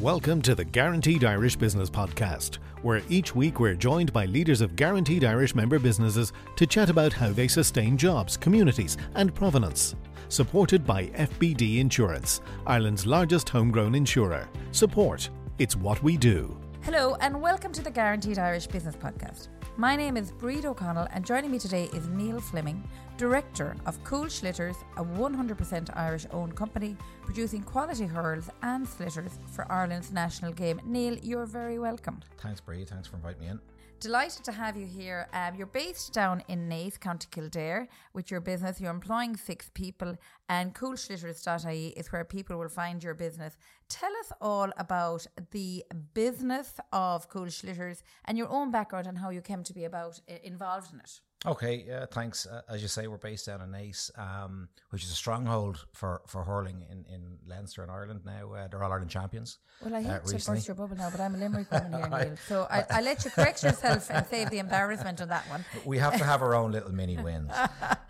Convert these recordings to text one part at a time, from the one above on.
Welcome to the Guaranteed Irish Business Podcast, where each week we're joined by leaders of Guaranteed Irish member businesses to chat about how they sustain jobs, communities, and provenance. Supported by FBD Insurance, Ireland's largest homegrown insurer. Support, it's what we do. Hello, and welcome to the Guaranteed Irish Business Podcast. My name is Bríd O'Connell, and joining me today is Neill Fleming, Director of Cúl Sliotars, a 100% Irish owned company producing quality hurls and sliotars for Ireland's national game. Neill, you're very welcome. Thanks, Bree. Thanks for inviting me in. Delighted to have you here. Um, you're based down in Naas, County Kildare, with your business. You're employing six people, and culsliotars.ie is where people will find your business. Tell us all about the business of Cúl Sliotars and your own background and how you came to be about uh, involved in it. Okay, yeah, thanks. Uh, as you say, we're based down in Naas, um, which is a stronghold for, for hurling in, in Leinster and Ireland now. Uh, they're All Ireland champions. Well, I uh, hate uh, to burst your bubble now, but I'm a Limerick woman here, Neill. So I, I let you correct yourself and save the embarrassment on that one. We have to have our own little mini wins.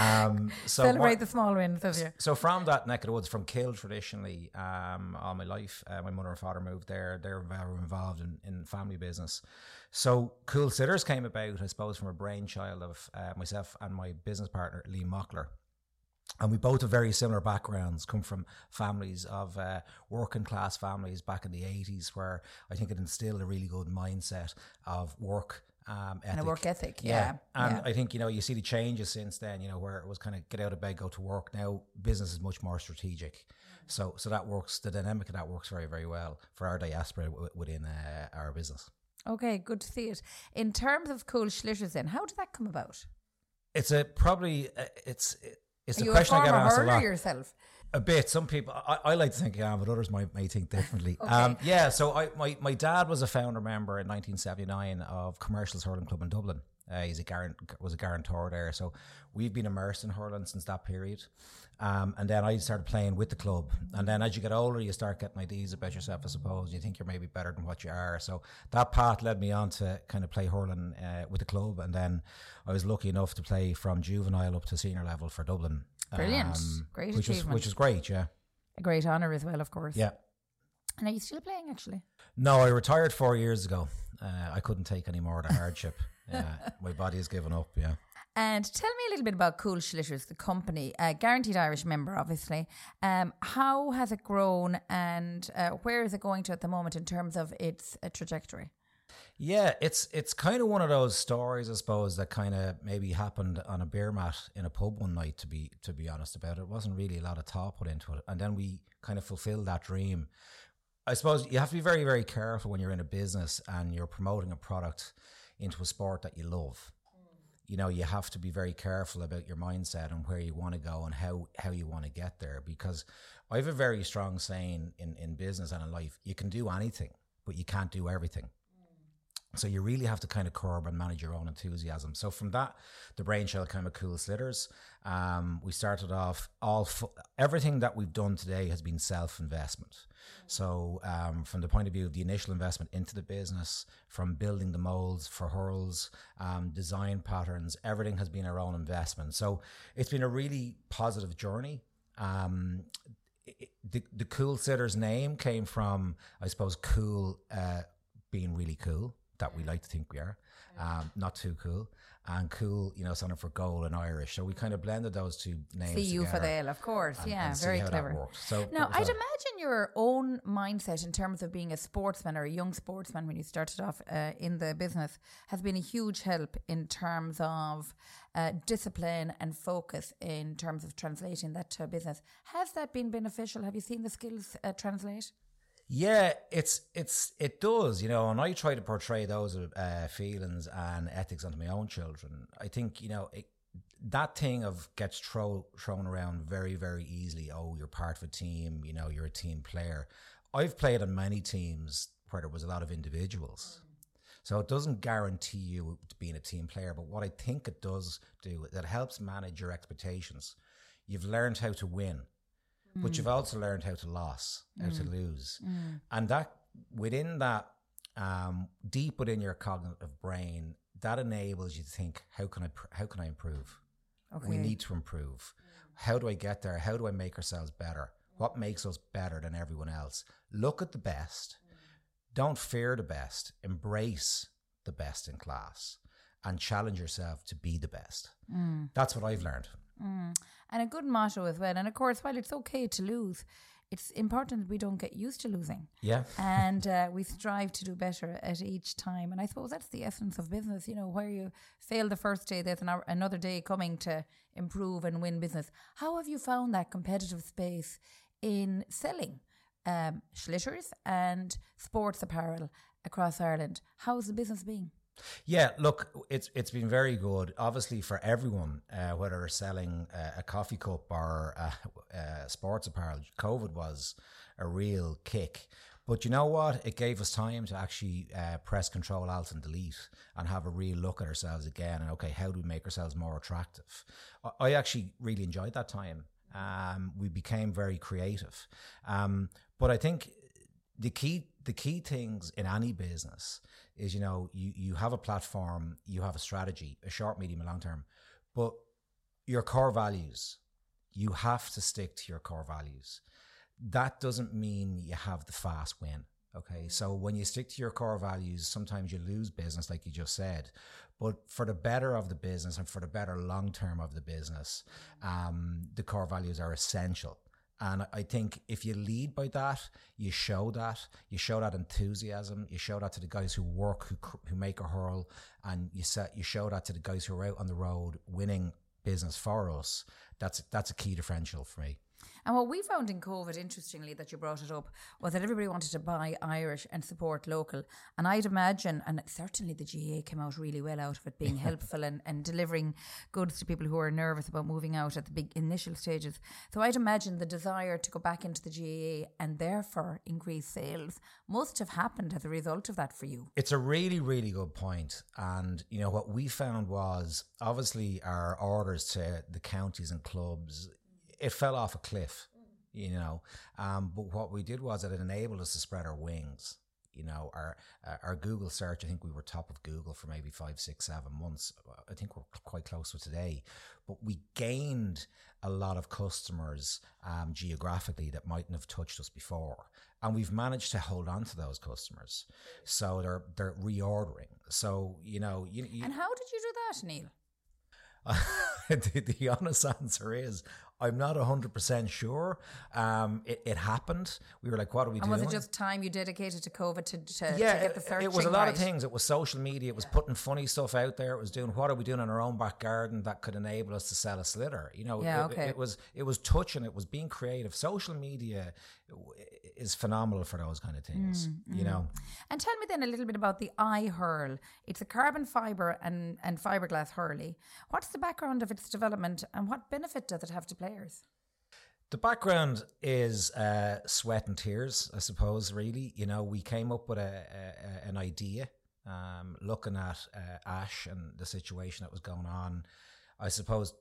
Um, so Celebrate the small wins of you. So from that neck of the woods, from Kill traditionally, um, all my life, uh, my mother and father moved there. They're very involved in, in family business. So Cúl Sliotars came about, I suppose, from a brainchild of uh, myself and my business partner, Lee Mockler. And we both have very similar backgrounds, come from families of uh, working class families back in the 80s, where I think it instilled a really good mindset of work um, and a work ethic. Yeah. yeah. And yeah. I think, you know, you see the changes since then, you know, where it was kind of get out of bed, go to work. Now business is much more strategic. So, so that works, the dynamic of that works very, very well for our diaspora w- within uh, our business. Okay, good to see it. In terms of Cúl Sliotars, then, how did that come about? It's a probably uh, it's it's a question I get asked a lot. yourself? A bit. Some people, I, I like to think I am, but others might may think differently. okay. um, yeah. So I, my my dad was a founder member in 1979 of Commercials Hurling Club in Dublin. Uh, he's a guarant- was a guarantor there. So we've been immersed in hurling since that period. Um, and then I started playing with the club. And then as you get older, you start getting ideas about yourself, I suppose. You think you're maybe better than what you are. So that path led me on to kind of play hurling uh, with the club. And then I was lucky enough to play from juvenile up to senior level for Dublin. Brilliant. Um, great which achievement. Was, which is great, yeah. A great honour as well, of course. Yeah. And are you still playing, actually? No, I retired four years ago. Uh, I couldn't take any more of the hardship. yeah, my body has given up, yeah. And tell me a little bit about Cúl Sliotars, the company, uh, guaranteed Irish member, obviously. Um, how has it grown and uh, where is it going to at the moment in terms of its uh, trajectory? Yeah, it's it's kind of one of those stories, I suppose, that kind of maybe happened on a beer mat in a pub one night. To be to be honest about it, it wasn't really a lot of thought put into it, and then we kind of fulfilled that dream. I suppose you have to be very very careful when you're in a business and you're promoting a product into a sport that you love. You know, you have to be very careful about your mindset and where you want to go and how how you want to get there. Because I have a very strong saying in in business and in life: you can do anything, but you can't do everything. So you really have to kind of curb and manage your own enthusiasm. So from that, the brainchild kind of Cúl Sliotars. Um, we started off all everything that we've done today has been self investment. So um, from the point of view of the initial investment into the business, from building the molds for hurls, um, design patterns, everything has been our own investment. So it's been a really positive journey. Um, the the Cúl Sliotars name came from, I suppose, cool uh, being really cool that we like to think we are. Um, not too cool. And cool, you know, standing for goal and Irish. So we kind of blended those two names. See you for the L, of course. And, yeah, and very clever. So now, I'd imagine your own mindset in terms of being a sportsman or a young sportsman when you started off uh, in the business has been a huge help in terms of uh, discipline and focus in terms of translating that to a business. Has that been beneficial? Have you seen the skills uh, translate? Yeah, it's it's it does, you know, and I try to portray those uh, feelings and ethics onto my own children. I think you know it, that thing of gets throw, thrown around very very easily. Oh, you're part of a team, you know, you're a team player. I've played on many teams where there was a lot of individuals. So it doesn't guarantee you being a team player, but what I think it does do, that helps manage your expectations. You've learned how to win mm. but you've also learned how to lose, how mm. to lose, mm. and that within that, um, deep within your cognitive brain, that enables you to think, how can I, how can I improve? Okay. We need to improve. How do I get there? How do I make ourselves better? What makes us better than everyone else? Look at the best don't fear the best, embrace the best in class and challenge yourself to be the best. That's what I've learned. And a good motto as well. And of course, while it's okay to lose, it's important that we don't get used to losing. Yeah. and uh, we strive to do better at each time. And I suppose that's the essence of business. You know, where you fail the first day, there's an hour, another day coming to improve and win business. How have you found that competitive space in selling um, sliotars and sports apparel across Ireland? How's the business been? Yeah, look, it's it's been very good. Obviously, for everyone, uh, whether selling uh, a coffee cup or uh, uh, sports apparel, COVID was a real kick. But you know what? It gave us time to actually uh, press Control Alt and Delete and have a real look at ourselves again. And okay, how do we make ourselves more attractive? I, I actually really enjoyed that time. Um, we became very creative. Um, but I think the key the key things in any business is you know you you have a platform you have a strategy a short medium and long term but your core values you have to stick to your core values. That doesn't mean you have the fast win okay? So when you stick to your core values sometimes you lose business like you just said but for the better of the business and for the better long term of the business um, the core values are essential and I think if you lead by that, you show that, you show that enthusiasm, you show that to the guys who work, who who make a hurl, and you set you show that to the guys who are out on the road winning business for us. That's that's a key differential for me. And what we found in COVID, interestingly, that you brought it up, was that everybody wanted to buy Irish and support local. And I'd imagine, and certainly the GAA came out really well out of it, being helpful and, and delivering goods to people who are nervous about moving out at the big initial stages. So I'd imagine the desire to go back into the GAA and therefore increase sales must have happened as a result of that for you. It's a really, really good point. And, you know, what we found was obviously our orders to the counties and clubs it fell off a cliff, you know. Um, but what we did was that it enabled us to spread our wings. You know, our uh, our Google search. I think we were top of Google for maybe five, six, seven months. I think we're quite close to today. But we gained a lot of customers um, geographically that mightn't have touched us before, and we've managed to hold on to those customers. So they're they're reordering. So you know, you, you and how did you do that, Neill? the, the, honest answer is I'm not 100% sure. Um, it, it, happened. We were like, what are we doing? and doing? was it just time you dedicated to COVID to, to, yeah, to get the searching It was a lot right? of things. It was social media. It was yeah. putting funny stuff out there. It was doing what are we doing in our own back garden that could enable us to sell a sliotar. You know, yeah, it, okay. it, was it was touching. It was being creative. Social media is phenomenal for those kind of things. Mm, you mm. know. And tell me then a little bit about the iHurl. It's a carbon fiber and and fiberglass hurley. What's the background of its development and what benefit does it have to players? The background is uh, sweat and tears, I suppose. Really, you know, we came up with a, a an idea, um, looking at uh, Ash and the situation that was going on. I suppose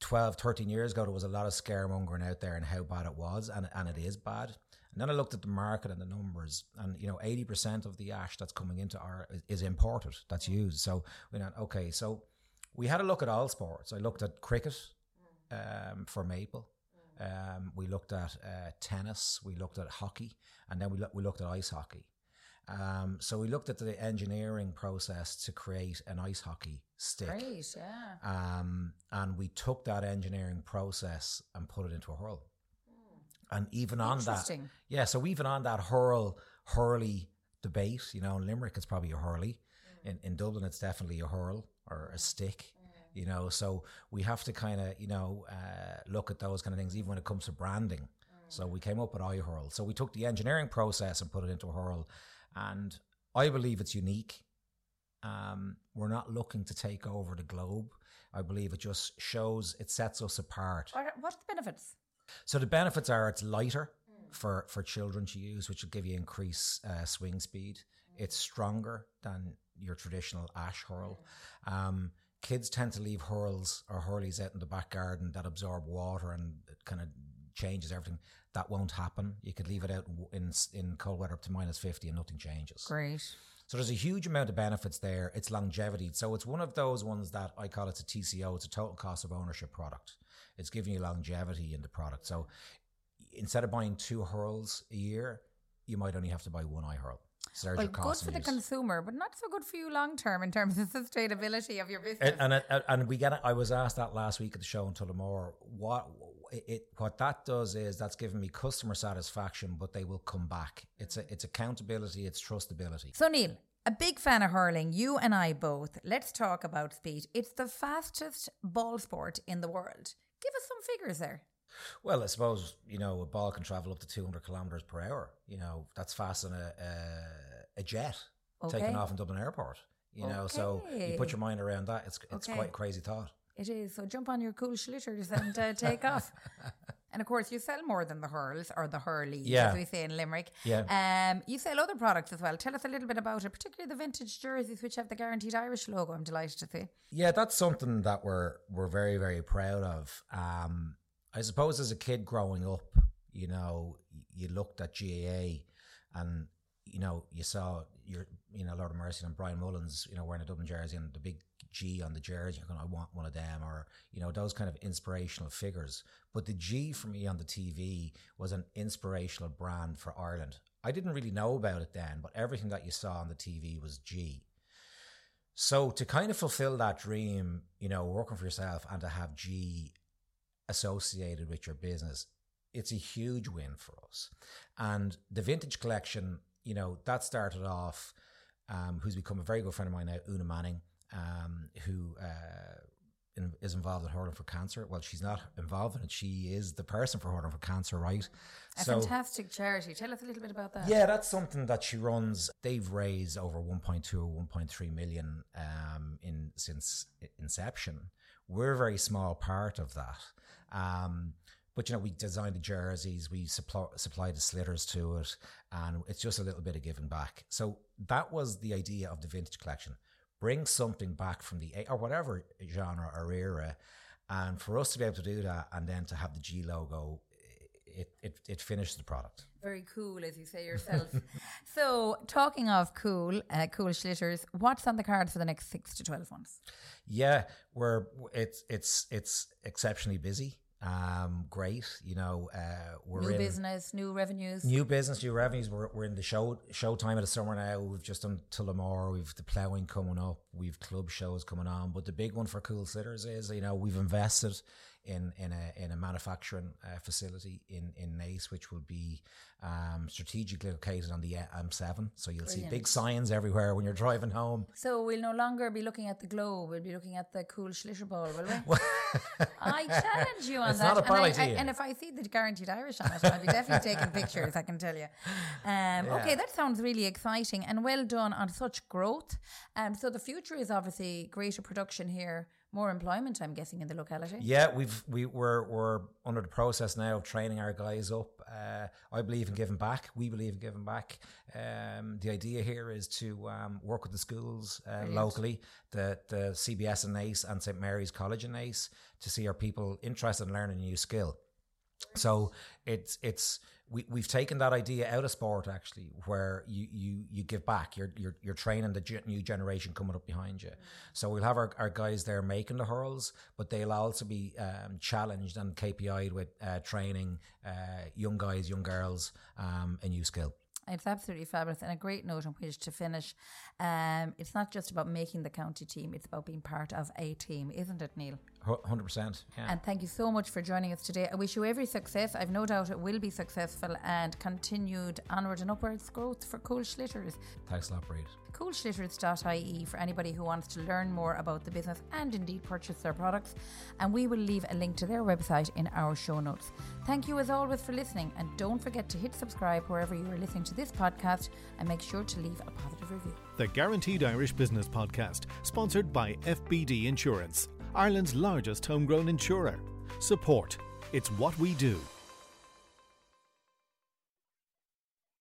12, 13 years ago, there was a lot of scaremongering out there and how bad it was, and and it is bad. And then I looked at the market and the numbers, and you know, eighty percent of the ash that's coming into our is, imported, that's used. So we went, okay, so we had a look at all sports. I looked at cricket um, for maple. Um, we looked at uh, tennis, we looked at hockey, and then we, lo- we looked at ice hockey. Um, so we looked at the engineering process to create an ice hockey stick. Great, yeah. Um, and we took that engineering process and put it into a hurl. Mm. And even on that, yeah. So even on that hurl hurley debate, you know, in Limerick it's probably a hurley. Mm. In in Dublin it's definitely a hurl or a stick you know so we have to kind of you know uh, look at those kind of things even when it comes to branding mm. so we came up with iHurl so we took the engineering process and put it into a hurl and i believe it's unique um, we're not looking to take over the globe i believe it just shows it sets us apart what's the benefits so the benefits are it's lighter mm. for for children to use which will give you increased uh, swing speed mm. it's stronger than your traditional ash hurl mm. um, kids tend to leave hurls or hurleys out in the back garden that absorb water and it kind of changes everything. That won't happen. You could leave it out in in cold weather up to minus fifty and nothing changes. Great. So there's a huge amount of benefits there. It's longevity. So it's one of those ones that I call it's a TCO. It's a total cost of ownership product. It's giving you longevity in the product. So instead of buying two hurls a year, you might only have to buy one iHurl. So Well, good for the consumer, but not so good for you long term in terms of sustainability of your business. And, and and we get it. I was asked that last week at the show in Tullamore. What it what that does is that's giving me customer satisfaction, but they will come back. It's a it's accountability, it's trustability. So, Neill, a big fan of hurling, you and I both. Let's talk about speed. It's the fastest ball sport in the world. Give us some figures there. Well, I suppose you know a ball can travel up to 200 kilometers per hour. You know that's faster than a a, a jet Okay. taking off in Dublin Airport. You know, so you put your mind around that. It's it's Okay. quite a crazy thought. It is. So jump on your Cúl Sliotars and uh, take off. And of course, you sell more than the hurls or the hurleys, Yeah. as we say in Limerick. Yeah. Um, you sell other products as well. Tell us a little bit about it, particularly the vintage jerseys, which have the Guaranteed Irish logo. I'm delighted to see. Yeah, that's something that we're we're very very proud of. Um, I suppose as a kid growing up, you know, you looked at GAA, and you know you saw your you know Lord of Mercy and Brian Mullins, you know, wearing a Dublin jersey and the big G on the jersey. You're going, I want one of them, or you know those kind of inspirational figures. But the G for me on the TV was an inspirational brand for Ireland. I didn't really know about it then, but everything that you saw on the TV was G. So to kind of fulfill that dream, you know, working for yourself and to have G associated with your business, it's a huge win for us. And the vintage collection, you know, that started off, um, who's become a very good friend of mine now, Una Manning, um, who uh, in, is involved in Hurling for Cancer. Well, she's not involved in it; she is the person for Hurling for Cancer, right? A fantastic charity. Tell us a little bit about that. Yeah, that's something that she runs. They've raised over 1.2 or 1.3 million um, in since inception. We're a very small part of that. Um, but you know, we designed the jerseys, we supply supply the sliotars to it, and it's just a little bit of giving back. So that was the idea of the vintage collection: bring something back from the or whatever genre or era, and for us to be able to do that, and then to have the G logo, it it, it finished the product. Very cool, as you say yourself. so, talking of cool, uh, Cúl Sliotars, what's on the cards for the next six to 12 months? Yeah, we're it's it's it's exceptionally busy. Um, great. You know, uh, we're new in business, new revenues. new business, new revenues. We're we're in the show show time of the summer now. We've just done Tullamore. We've the ploughing coming up. We've club shows coming on. But the big one for Cúl Sliotars is you know we've invested in in a in a manufacturing uh, facility in in Naas, which will be um, strategically located on the M7. So you'll see big signs everywhere when you're driving home. So, we'll no longer be looking at the globe, we'll be looking at the Cúl Sliotar ball, will we? I challenge you on It's that. not a and, I, bad I- and if I see the guaranteed Irish on it, I'll be definitely taking pictures, I can tell you. Um, Okay, that sounds really exciting and well done on such growth. Um, so, the future is obviously greater production here, more employment, I'm guessing, in the locality. Yeah, we've we we're we're under the process now of training our guys up. Uh, I believe in giving back. We believe in giving back. Um, the idea here is to um, work with the schools uh, locally, the the CBS in Naas and St Mary's College in Naas, to see our people interested in learning a new skill. So it's it's we we've taken that idea out of sport actually, where you you you give back. You're you're you're training the ge- new generation coming up behind you. So we'll have our, our guys there making the hurls, but they'll also be um, challenged and KPI'd with uh, training uh, young guys, young girls, um, a new skill. It's absolutely fabulous and a great note on which to finish. Um, it's not just about making the county team, it's about being part of a team, isn't it, Neill? Hundred percent. Yeah. And thank you so much for joining us today. I wish you every success. I've no doubt it will be successful and continued onward and upwards growth for Cúl Sliotars. Thanks a lot, Bríd. culsliotars.ie for anybody who wants to learn more about the business and indeed purchase their products. And we will leave a link to their website in our show notes. Thank you as always for listening. And don't forget to hit subscribe wherever you are listening to this podcast and make sure to leave a positive review. The Guaranteed Irish Business Podcast, sponsored by FBD Insurance, Ireland's largest homegrown insurer. Support. It's what we do.